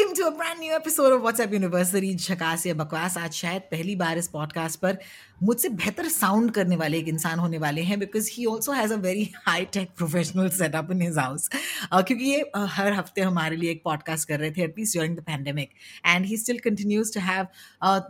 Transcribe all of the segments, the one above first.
welcome to a brand new episode of WhatsApp university झकास या बकवास। आज शायद पहली बार इस पॉडकास्ट पर मुझसे बेहतर साउंड करने वाले एक इंसान होने वाले हैं because he also has a very high tech professional setup in his house क्योंकि ये uh, हर हफ़्ते हमारे लिए एक पॉडकास्ट कर रहे थे at least during the pandemic and he still continues to have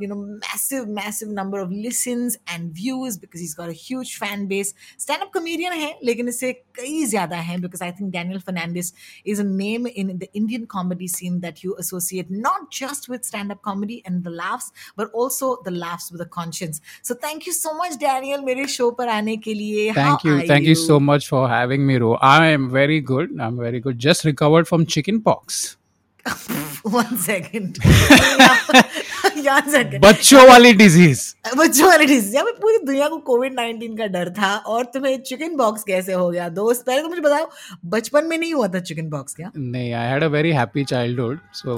you know massive massive number of listens and views because he's got a huge fan base stand up comedian है लेकिन इससे कई ज़्यादा हैं because I think Daniel Fernandes is a name in the Indian comedy scene that you associate not just with stand up comedy and the laughs, but also the laughs with a conscience. So thank you so much, Daniel, मेरे show पर आने के लिए. Thank How you. are Thank you so much for having me, Ro. I am very good. I'm very good. Just recovered from chicken pox. One second. बच्चों वाली disease बच्चों वाली disease यहाँ पूरी दुनिया को कोविड 19 का डर था और तुम्हें चिकन बॉक्स कैसे हो गया दोस्त? पहले तो मुझे बताओ बचपन में नहीं हुआ था चिकन बॉक्स क्या? नहीं I had a very happy childhood so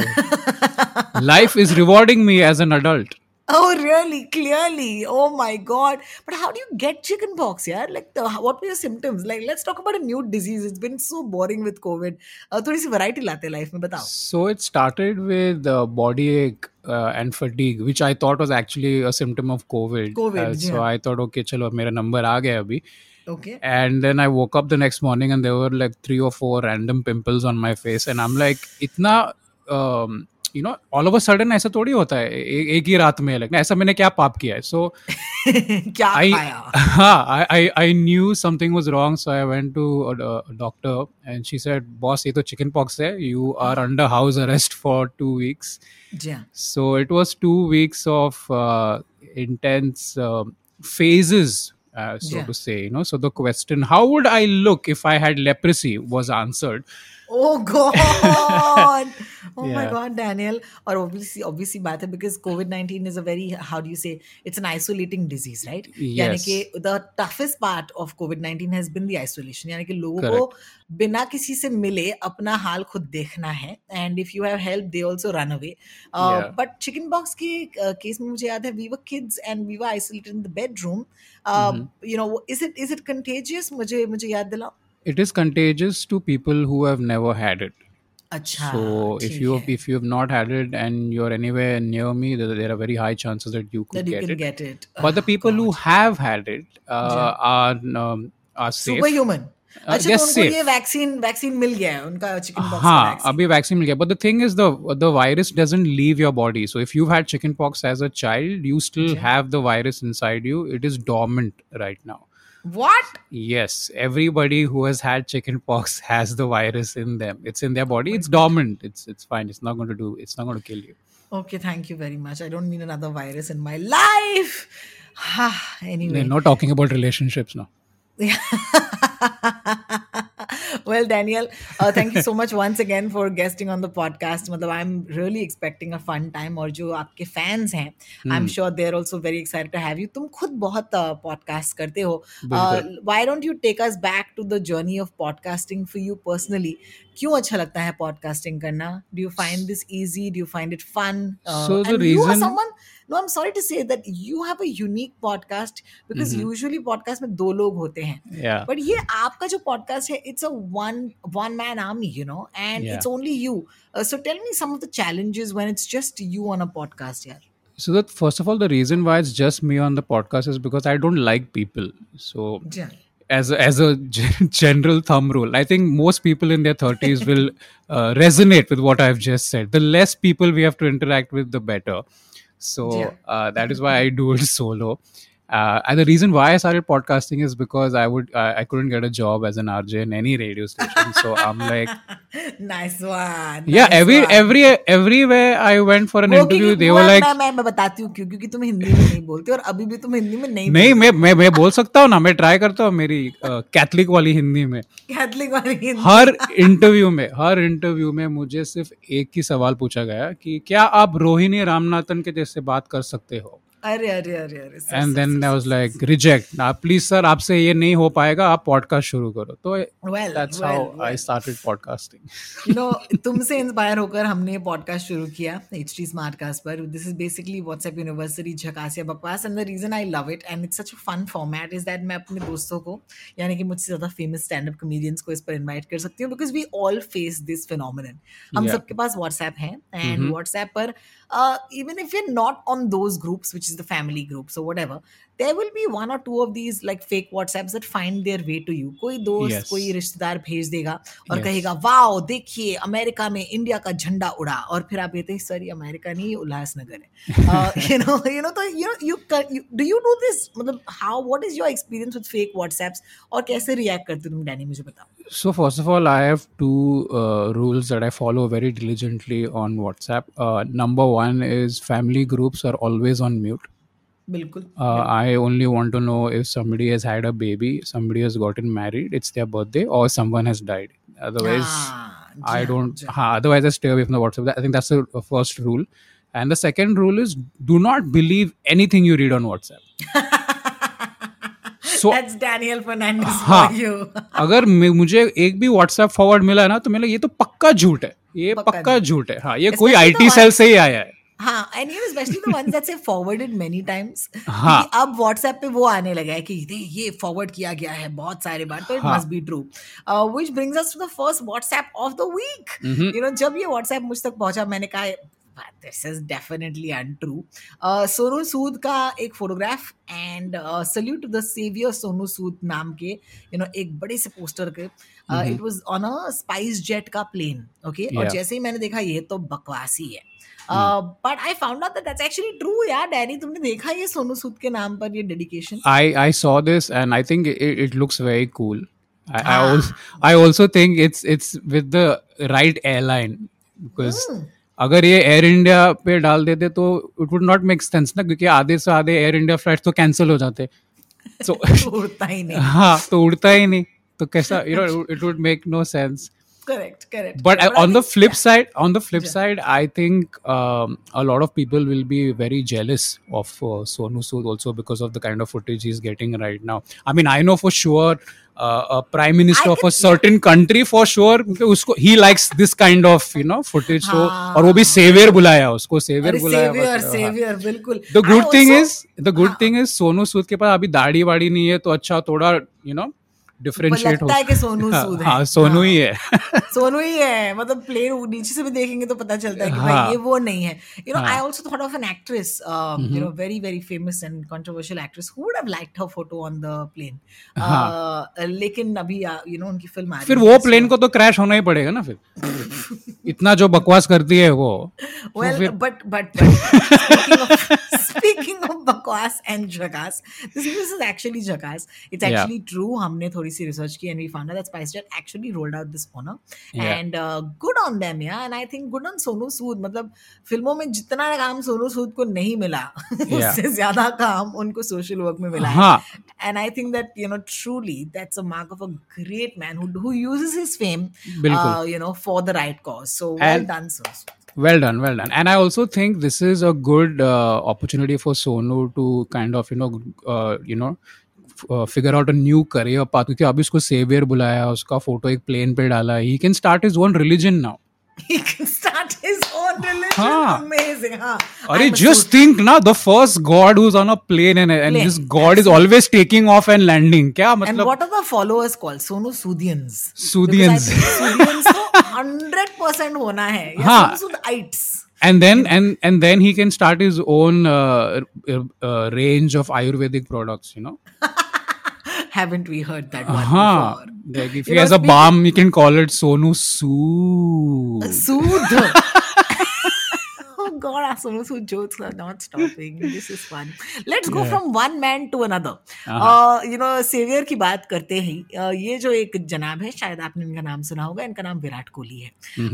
life is rewarding me as an adult Oh, really? Clearly. Oh my God. But how do you get chicken pox, yeah? Like, the, what were your symptoms? Like, let's talk about a new disease. It's been so boring with COVID. Uh, थोड़ी सी variety लाते life में बताओ. So it started with uh, body ache uh, and fatigue, which I thought was actually a symptom of COVID. COVID, Uh, so yeah. I thought, okay, चलो मेरा number आ गया अभी. Okay. And then I woke up the next morning and there were like three or four random pimples on my face. And I'm like, इतना, um, you know, all of a sudden ऐसा थोड़ी होता है ए, एक ही रात में like, ऐसा मैंने क्या पाप किया है so क्या I, खाया? हाँ, I, I I knew something was wrong so I went to a, a doctor and she said boss ये तो chicken pox है you are under house arrest for two weeks जी हाँ. so it was two weeks of uh, intense um phases uh, so Yeah. to say you know so the question how would i look if i had leprosy was answered Oh God! Oh yeah. my God, Daniel. और obviously, obviously बात है because COVID nineteen is a very how do you say it's an isolating disease, right? यानी Yes. कि the toughest part of COVID nineteen has been the isolation. यानी कि लोगों को बिना किसी से मिले अपना हाल खुद देखना है and if you have help they also run away. Uh, Yeah. But chicken box के uh, case में मुझे याद है we were kids and we were isolated in the bedroom. Uh, mm-hmm. You know, is it is it contagious? मुझे मुझे याद दिलाओ. it is contagious to people who have never had it अच्छा. so if ठीक you है. if you have not had it and you're anywhere near me there, there are very high chances that you could that you get can it get it. but the Oh, people who God. have had it uh, Yeah. are um, are safe superhuman अच्छा yes, तो उनको safe. ये vaccine vaccine मिल गया है उनका chicken pox हाँ अभी वैक्सीन मिल गया but the thing is the the virus doesn't leave your body so if you had chickenpox as a child you still have the virus inside you it is dormant right now what? Yes, everybody who has had chickenpox has the virus in them. It's in their body. It's dormant. It's it's fine. It's not going to do. It's not going to kill you. Okay, thank you very much. I don't need another virus in my life. anyway, we're not talking about relationships now. well, Daniel, uh, thank you so much once again for guesting on the podcast. मतलब I'm really expecting a fun time और जो आपके fans हैं, I'm sure they're also very excited to have you. तुम खुद बहुत podcast करते हो. Uh, why don't you take us back to the journey of podcasting for you personally? क्यों अच्छा लगता है पॉडकास्टिंग करना? Do you find this easy do you find it fun so the reason no I am sorry to say that you have a unique podcast because usually podcast में दो लोग होते हैं। बट ये आपका जो पॉडकास्ट है it's a one one man army you know and it's only you so tell me some of the challenges when it's just you on a podcast यार So that first of all, the reason why it's just me on the podcast is because I don't like people. So yeah. As a, as a gen- thumb rule i think most people in their 30s will uh, resonate with what i've just said. The less people we have to interact with the better. So Yeah. uh, that is why i do it solo uh, and the reason why I started podcasting is because I would I, I couldn't get a job as an RJ in any radio station, so I'm like, nice one yeah, nice every one. every everywhere I went for an interview, they were like, मैं, मैं, मैं बताती हूँ क्यों क्योंकि तुम हिंदी में नहीं बोलते और अभी भी तुम हिंदी में नहीं नहीं मैं मैं मैं बोल सकता हूँ ना मैं ट्राई करता हूँ मेरी कैथलिक वाली हिंदी में कैथलिक वाली हिंदी हर इंटरव्यू में हर इंटरव्यू में मुझे सिर्फ़ एक ही सवाल पूछा गया कि क्या आप रोहिणी रामनाथन के जैसे बात कर सकते हो अरे अरे अरे अरे and then I was like reject please sir आपसे ये नहीं हो पाएगा आप पॉडकास्ट शुरू करो। तो that's how I started podcasting you know तुमसे इंस्पायर होकर हमने पॉडकास्ट शुरू किया एच टी स्मार्ट कास्ट पर। This is basically WhatsApp university झकास या बकवास and the reason I love it and it's such a fun format is that मैं अपने दोस्तों को यानी कि मुझसे ज़्यादा फ़ेमस स्टैंड अप कॉमेडियंस को इस पर इनवाइट कर सकती हूँ because we all face this phenomenon हम सबके पास व्हाट्सएप है एंड व्हाट्सएप पर even if you not on those groups which is the family groups और whatever. There will be one or two of these like fake whatsapps that find their way to you. कोई दोस्त Yes. कोई रिश्तेदार भेज देगा और Yes. कहेगा wow देखिए अमेरिका में इंडिया का झंडा उड़ा। और फिर आप कहते सर ये अमेरिका नहीं उल्लासनगर है। यू नो यू नो तो you know you do you do this मतलब how what is your experience with fake WhatsApps और कैसे रिएक्ट करते तुम डैनी मुझे बताओ। So first of all, I have two uh, rules that I follow very diligently on WhatsApp. Uh, number one is family groups are always on mute. बिल्कुल Uh, I only want to know if somebody has had a baby, somebody has gotten married, it's their birthday, or someone has died. Otherwise, हाँ, जी I हाँ, don't. जी हाँ, otherwise, I stay away from the WhatsApp. That- I think that's the uh, first rule. And the second rule is do not believe anything you read on WhatsApp. so That's Daniel Fernandez हाँ. अगर मुझे एक भी WhatsApp forward मिला है ना तो मेरे ये तो पक्का झूठ है। ये पक्का झूठ। है। हाँ ये कोई आईटी सेल से ही आया है। हाँ and you especially the ones that say forwarded many times हाँ. अब व्हाट्सएप पे वो आने लगा है कि ये फॉरवर्ड किया गया है बहुत सारे बार तो it. Must be true which brings us to the first WhatsApp of the week you know जब ये व्हाट्सएप मुझ तक पहुँचा मैंने कहा this is definitely untrue Sonu Sood का एक photograph and salute to the saviour Sonu Sood नाम के यू नो एक बड़े से पोस्टर के it was on a SpiceJet का प्लेन ओके और. जैसे ही मैंने देखा ये तो बकवासी है but I found out that that's actually true यार डैनी तुमने देखा ये सोनू सूद के नाम पर ये dedication I I saw this and I think it, it looks very cool. I, I Ah. also I also think it's it's with the right airline because. अगर ये एयर इंडिया पे डाल देते तो it would not make sense ना क्योंकि आधे से आधे एयर इंडिया फ़्लाइट तो कैंसिल हो जाते so उड़ता ही नहीं हाँ तो उड़ता ही नहीं तो कैसा you know it would make no sense correct correct but uh, on the flip side on the flip side i think um, a lot of people will be very jealous of uh, sonu sood also because of the kind of footage he's getting right now i mean i know for sure prime minister of a certain country for sure उसको ही likes this kind of you know footage show और वो भी saviour बुलाया उसको saviour बुलाया the good thing is the good thing is Sonu Sood के पास अभी दाढ़ी वाड़ी नहीं है तो अच्छा थोड़ा यू नो differentiate लगता है कि सोनू हाँ, सूद है। हाँ सोनू हाँ. ही है सोनू ही है मतलब प्लेन नीचे से भी देखेंगे तो पता चलता है कि हाँ. भाई ये वो नहीं है यू नो हाँ. I also thought of an actress you know very very famous and controversial actress who would have liked her photo on the plane लेकिन अभी यू नो उनकी फ़िल्म आ रही फिर वो प्लेन को तो क्रैश होना ही पड़ेगा ना फिर इतना जो बकवास करती है वो of speaking of bakwas and jackass, this this is actually jackass. It's Yeah. actually true. हमने थोड़ी सी research की and we found out that SpiceJet actually rolled out this honor. Yeah. And uh, good on them, yeah. And I think good on Sonu Sood. मतलब फ़िल्मों में जितना काम सोनू सूद को नहीं मिला, उससे ज़्यादा काम उनको social work में मिला है. हाँ And I think that you know truly that's a mark of a great man who who uses his fame, बिल्कुल. uh, you know, for the right cause. So well And- done, sir. well done well done and i also think this is a good uh, opportunity for sonu to kind of you know uh, you know figure out a new career पाती थी अभी उसको saviour बुलाया उसका photo एक plane पे डाला he can start his own religion now अरे जस्ट थिंक ना the first god who on a plane and and this god is always taking off and landing क्या मतलब? And what are the followers called Sonu Soodians Soodians Soodians को 100% होना है. हाँ। Soodites And then and and then he can start his own uh, uh, range of Ayurvedic products. Haven't we heard that one huh before? like if You he know, has a balm he can call it sonu sood Sood. God, Sood jokes are not stopping. This is fun. Let's go yeah. from one man to another. Uh, you know, saviour की बात करते ही uh, ये जो एक जनाब है शायद आपने इनका नाम सुना होगा इनका नाम विराट कोहली है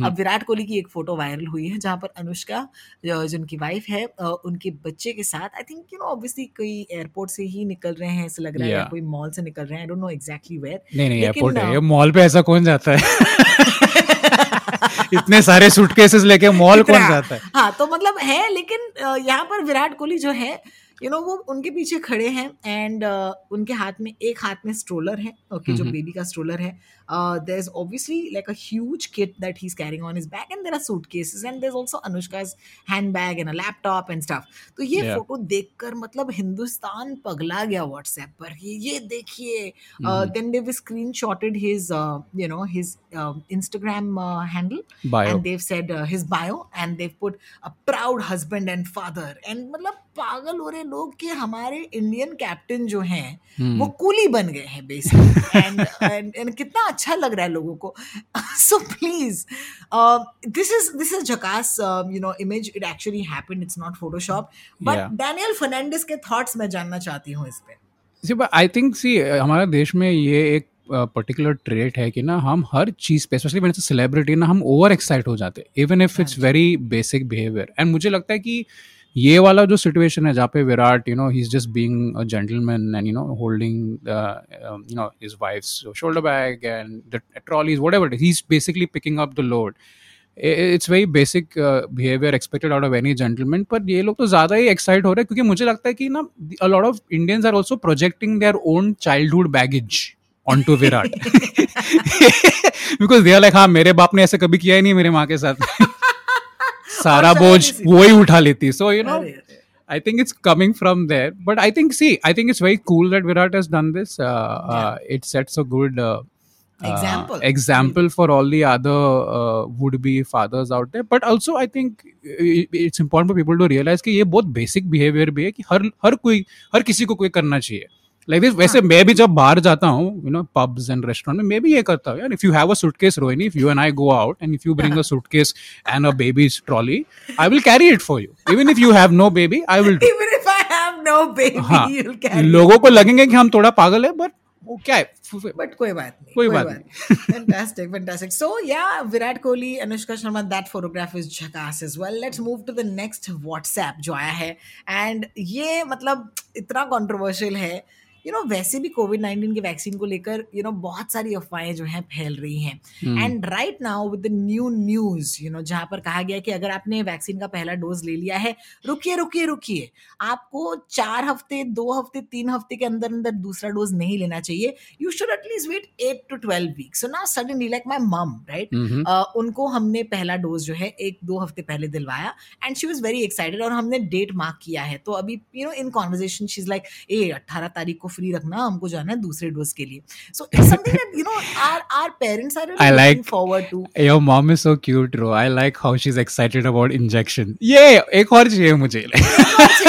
अब विराट कोहली की एक फ़ोटो वायरल हुई है जहाँ पर अनुष्का जो जो उनकी वाइफ है uh, उनके बच्चे के साथ I think you know obviously कोई एयरपोर्ट से ही निकल रहे हैं ऐसा लग रहा है या Yeah. कोई मॉल से निकल रहे हैं I don't know exactly where नहीं नहीं एयरपोर्ट है uh, ये मॉल पे ऐसा कौन जाता है इतने सारे सूटकेसेस लेके मॉल कौन जाता है? हाँ तो मतलब है लेकिन यहाँ पर विराट कोहली जो है यू नो वो उनके पीछे खड़े हैं एंड uh, उनके हाथ में एक हाथ में स्ट्रोलर है ओके okay, जो Mhm. बेबी का स्ट्रोलर है there is obviously like a huge kit that he is carrying on his bag and there are suitcases and there is also Anushka's handbag and a laptop and stuff तो ये Yeah. Photo देखकर मतलब हिंदुस्तान पगला गया WhatsApp पर ये ये देखिए. Then they screenshotted his you know his Instagram handle and they've said uh, his bio and they've put a proud husband and father मतलब पागल हो रहे लोग कि हमारे इंडियन कैप्टन जो हैं Hmm. वो कूली बन गए हैं बेसिकली एंड एंड कितना अच्छा लग रहा है लोगों को। So please this is this is झकास you know image it actually happened it's not Photoshop but Daniel Fernandes के थॉट्स मैं जानना चाहती हूँ इस पे। सी बट आई थिंक सी हमारे देश में ये एक पर्टिकुलर ट्रेट है कि ना हम हर चीज़ पे स्पेशली मैंने सेलिब्रिटी ना हम ओवर एक्साइट हो जाते हैं even if it's very basic behaviour and मुझे लगता है कि ये वाला जो सिचुएशन है जहाँ पे Virat you know he is just being a gentleman and you know holding you know his wife's shoulder bag and the trolleys whatever he is basically picking up the load it's very basic behaviour expected out of any gentleman पर ये लोग तो ज़्यादा ही excite हो रहे हैं क्योंकि मुझे लगता है कि ना a lot of Indians are also projecting their own childhood baggage on to Virat because they are like हाँ मेरे बाप ने ऐसे कभी किया ही नहीं मेरे माँ के साथ. सारा बोझ वो ही उठा लेती so you know. I think it's coming from there, but I think see, I think it's very cool that Virat has done this. Uh, uh, it sets a good uh, uh, Example. example for all the other uh, would-be fathers out there. But also, I think it's important for people to realize कि ये बहुत basic behavior भी है कि हर हर कोई हर किसी को कोई करना चाहिए. लाइक दिस वैसे हाँ। मैं भी जब बाहर जाता हूँ you know pubs and restaurant में मैं भी ये करता हूँ if you have a suitcase Rohini if you and I go out and if you bring a suitcase and a baby trolley I will carry it for you even if you have no baby I will even if I have no baby हाँ, हाँ। लोगों को लगेंगे कि हम थोड़ा पागल है बट वो क्या है? बट कोई बात नहीं कोई, बात, नहीं। Fantastic fantastic so yeah Virat Kohli Anushka Sharma that photograph is झकास as well let's move to the next WhatsApp जो आया है। एंड ये मतलब इतना कंट्रोवर्शियल है यू नो वैसे भी कोविड नाइन्टीन के वैक्सीन को लेकर यू नो बहुत सारी अफवाहें जो हैं फैल रही हैं। And right now with the new news you know जहाँ पर कहा गया कि अगर आपने वैक्सीन का पहला डोज ले लिया है रुकिए रुकिए रुकिए। आपको चार हफ़्ते दो हफ़्ते तीन हफ़्ते के अंदर अंदर दूसरा डोज नहीं लेना चाहिए। You should at least wait eight to twelve week so ना suddenly like my mum right उनको हमने पहला डोज जो है एक दो हफ़्ते पहले दिलवाया। And she was very excited और हमने डेट मार्क किया है। तो अभी you know in conversation she is like ए अट्ठारह तारीख को फ्री रखना हमको जाना है दूसरे डोज के लिए so something that you know are are parents are I like- forward to Your mom is so cute, bro. I like how she's excited about injection. Yeah, एक और चाहिए मुझे.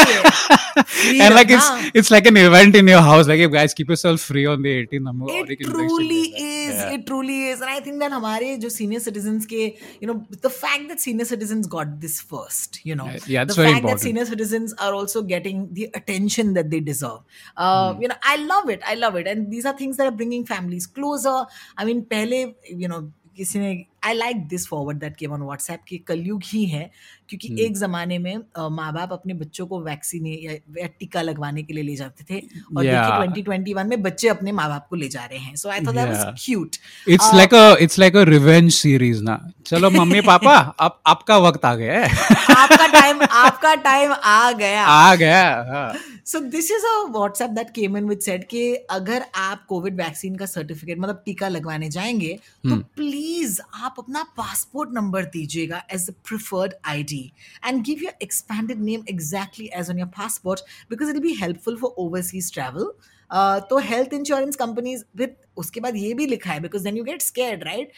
and like it's it's like an event in your house. Like, if guys keep yourself free on the 18th number. it truly is Yeah. it truly is and i think that हमारे जो senior citizens के you know the fact that senior citizens got this first you know Yeah, yeah, the fact important. that senior citizens are also getting the attention that they deserve uh, Hmm. you i love it i love it and these are things that are bringing families closer i mean पहले you know किसी ने I like this forward that came on WhatsApp की कलयुग ही है क्योंकि Hmm. एक जमाने में अ, माँ बाप अपने बच्चों को वैक्सीन या, टीका लगवाने के लिए ले जाते थे और Yeah. देखिए 2021 में बच्चे अपने माँ बाप को ले जा रहे हैं so I thought that was cute It's Uh, like a it's like a revenge series ना. चलो मम्मी पापा अब आपका वक्त आ गया है. आपका टाइम आपका टाइम आ गया आ गया. So this is a WhatsApp that came in with said कि अगर आप कोविड वैक्सीन का सर्टिफिकेट मतलब टीका लगवाने जाएँगे तो प्लीज़ आप अपना पासपोर्ट नंबर दीजिएगा as a preferred I D and give your expanded name exactly as on your passport because it be helpful for overseas travel तो हेल्थ इंश्योरेंस कंपनीज़ विद उसके बाद ये भी लिखा है because then you get scared right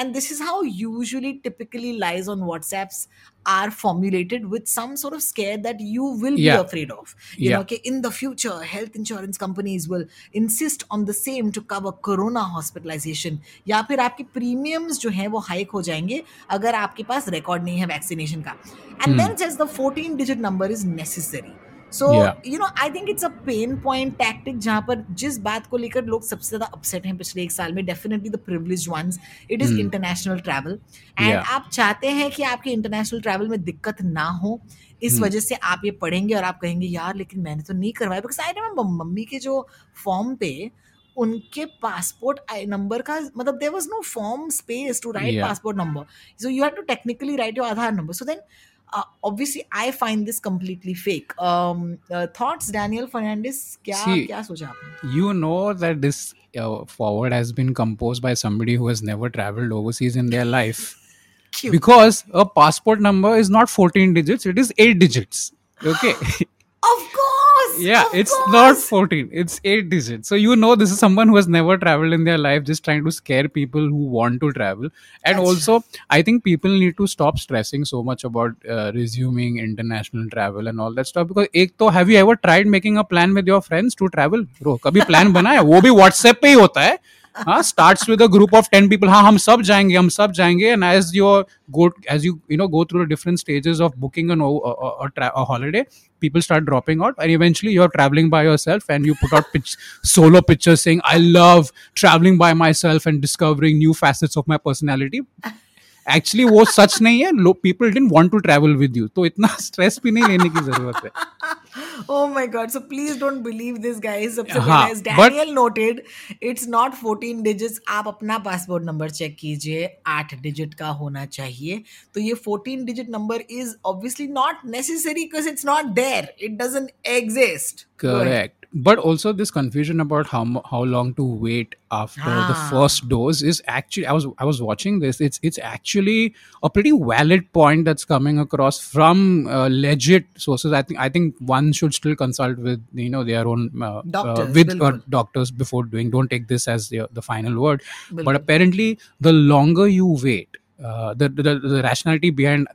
and this is how usually typically lies on WhatsApp are formulated with smear that you will be afraid of you know in the future health insurance companies will insist on the same to cover a hmm. Corona hospitalisation या फिर आपकी premiums जो है वो hike हो जाएँगे अगर आपके पास रिकॉर्ड नहीं है वैक्सीनेशन का. And then just the fourteen digit number is necessary so you know I think it's a pain point tactic जहाँ पर जिस बात को लेकर लोग सबसे ज़्यादा अपसेट हैं पिछले एक साल में definitely the privilege once it is international travel and आप चाहते हैं कि आपके इंटरनेशनल ट्रैवल में दिक्कत ना हो इस hmm. वजह से आप ये पढ़ेंगे और आप कहेंगे यार लेकिन मैंने तो नहीं करवाया. बिकॉज़ आई रिमेम्बर मम्मी के जो फॉर्म पे उनके पासपोर्ट नंबर का मतलब there was no form space to write passport number so you have to technically write your Aadhaar number so then uh, obviously i find this completely fake. Um, uh, thoughts daniel fernandez? Kya, See, kya socha you know that this uh, forward has been composed by somebody who has never traveled overseas in their life. Cute. because a passport number is not 14 digits it is 8 digits. Okay. Of course! yeah, it's course. not 14. It's 8 digits. So you know this is someone who has never traveled in their life, just trying to scare people who want to travel. And That's also, true. I think people need to stop stressing so much about uh, resuming international travel and all that stuff. Because ek to, have you ever tried making a plan with your friends to travel? Bro, kabhi plan bana? Wo bhi WhatsApp pe hi hota hai. Starts with a group of ten people हाँ हम सब जाएँगे, हम सब जाएँगे. And as your go as you you know go through different stages of booking holiday people start dropping out and eventually you are travelling by yourself and you put out solo picture saying I love travelling by myself and discovering new facets of my personality actually वो सच नहीं है. People didn't want to travel with you तो इतना stress भी नहीं लेने की ज़रूरत है. Oh my god. So please don't believe this, guys. सबसे हाँ, पहले as but- Daniel noted, 14 digits. आप अपना पासपोर्ट नंबर चेक कीजिए आठ डिजिट का होना चाहिए तो ये 14 digit number is obviously not necessary because it's not there it doesn't exist correct but also this confusion about how how long to wait after the Ah. first dose is actually i was i was watching this. It's it's actually a pretty valid point that's coming across from uh, legit sources. I think i think one should still consult with you know their own uh, uh, Doctors, with uh, doctors before doing. Don't take this as the, the final word. Bilkul. but apparently the longer you wait uh, the, the the rationality behind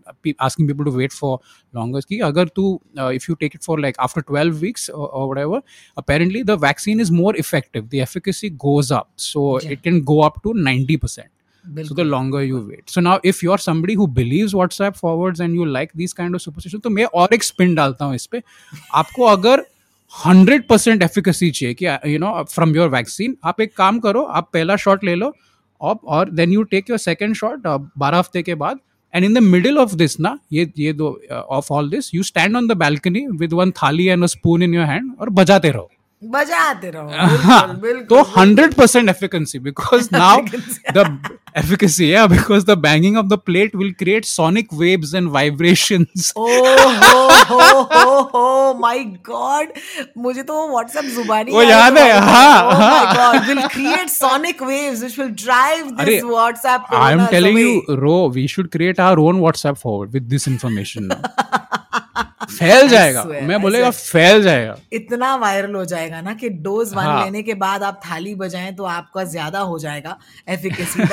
asking people to wait for longer कि अगर तू uh, if you take it for like after 12 weeks or, or whatever apparently the vaccine is more effective the efficacy goes up so Yeah. it can go up to 90% Bilkul. so the longer you wait so now if you're somebody who believes whatsapp forwards and you like these kind of superstitions तो मैं और एक spin डालता हूँ इस पे आपको अगर हंड्रेड परसेंट एफिकेसी चाहिए कि you know from your vaccine आप एक काम करो आप पहला शॉट ले लो और और then you take your second shot बारह हफ़्ते के बाद and in the middle of this ना, ये ये दो of all this you stand on the balcony with one thali and a spoon in your hand और बजाते रहो। बजाते because now banging of the plate will create sonic waves and vibration oh God मुझे तो WhatsApp जुबानी वो याद है। I am telling you row we should create our own WhatsApp forward with this information फैल जाएगा। swear, मैं बोलेगा फैल जाएगा। इतना वायरल हो जाएगा ना कि डोज वन हाँ। लेने के बाद आप थाली बजाएँ तो आपका ज़्यादा हो जाएगा। Efficacy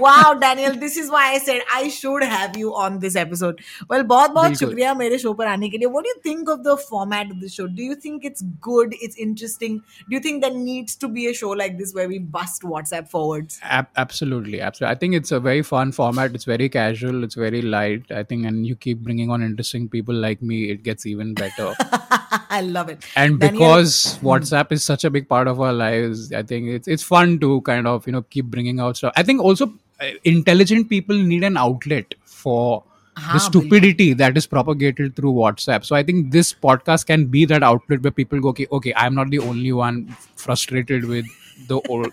wow Daniel this is why I said I should have you on this episode well बहुत बहुत शुक्रिया मेरे शो पर आने के लिए। What do you think of the format of the show do you think it's good it's interesting do you think that needs to be a show like this where we bust WhatsApp forwards Ab- absolutely absolutely. I think it's a very fun format. It's very casual. It's very light i think and you keep bringing on interesting people. Like me it gets even better. I love it. and Daniel- because whatsapp is such a big part of our lives i think it's it's fun to kind of you know keep bringing out stuff. I think also uh, intelligent people need an outlet for the stupidity that is propagated through whatsapp. So i think this podcast can be that outlet where people go okay okay i'm not the only one frustrated with the old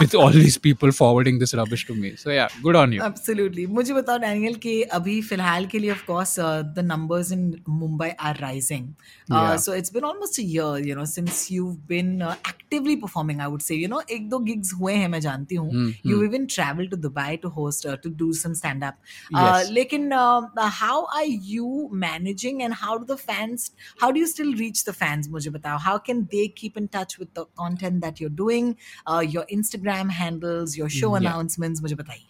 with all these people forwarding this rubbish to me so yeah good on you Absolutely. मुझे बताओ Daniel कि अभी फिलहाल के लिए of course the numbers in Mumbai are rising Yeah. So it's been almost a year you know since you been actively performing I would say you know एक दो gigs हुए हैं मैं जानती हूँ Hmm, you even travel to Dubai to host to do some stand up Yes. लेकिन how are you managing and how do the fans how do you still reach the fans मुझे बताओ how can they keep in touch with the content that you're doing Your Instagram handles your show Yeah. Announcements मुझे बताइए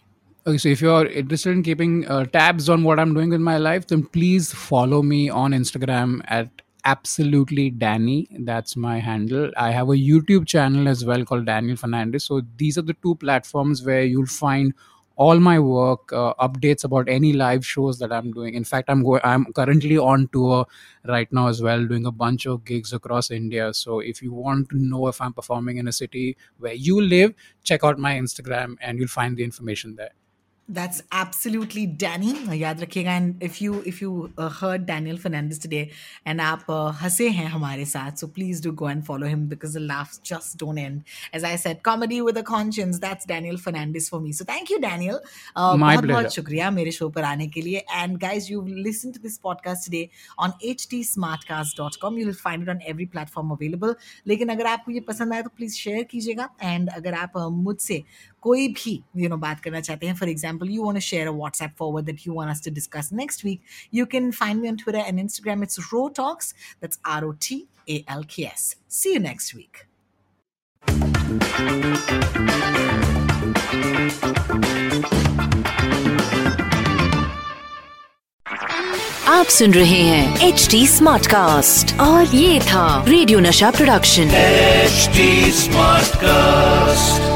Okay, so if you're interested in keeping uh, tabs on what I'm doing with my life, then please follow me on Instagram at absolutely Danny. That's my handle. I have a YouTube channel as well called Daniel Fernandez. So these are the two platforms where you'll find all my work, uh, updates about any live shows that I'm doing. In fact, I'm going. I'm currently on tour right now as well, doing a bunch of gigs across India. So if you want to know if I'm performing in a city where you live, check out my Instagram and you'll find the information there. That's absolutely Danny. याद रखिएगा and if you if you uh, heard Daniel Fernandez today and आप uh, हंसे हैं हमारे साथ so please do go and follow him because the laughs just don't end. As I said, comedy with a conscience. That's Daniel Fernandez for me. So thank you Daniel. Uh, My बहुत बहुत pleasure. शुक्रिया मेरे show पर आने के लिए and guys you've listened to this podcast today on htsmartcast.com you'll find it on every platform available लेकिन अगर आपको ये पसंद आया तो प्लीज़ शेयर कीजिएगा एंड अगर आप uh, मुझसे कोई भी यू नो बात करना चाहते हैं for example You want share a WhatsApp forward that you want us to discuss next week you can find me on Twitter and Instagram it's Ro Talks that's R O T A L K S see you next week आप सुन रहे हैं H D smart cast और ये था radio नशा production HD Smartcast.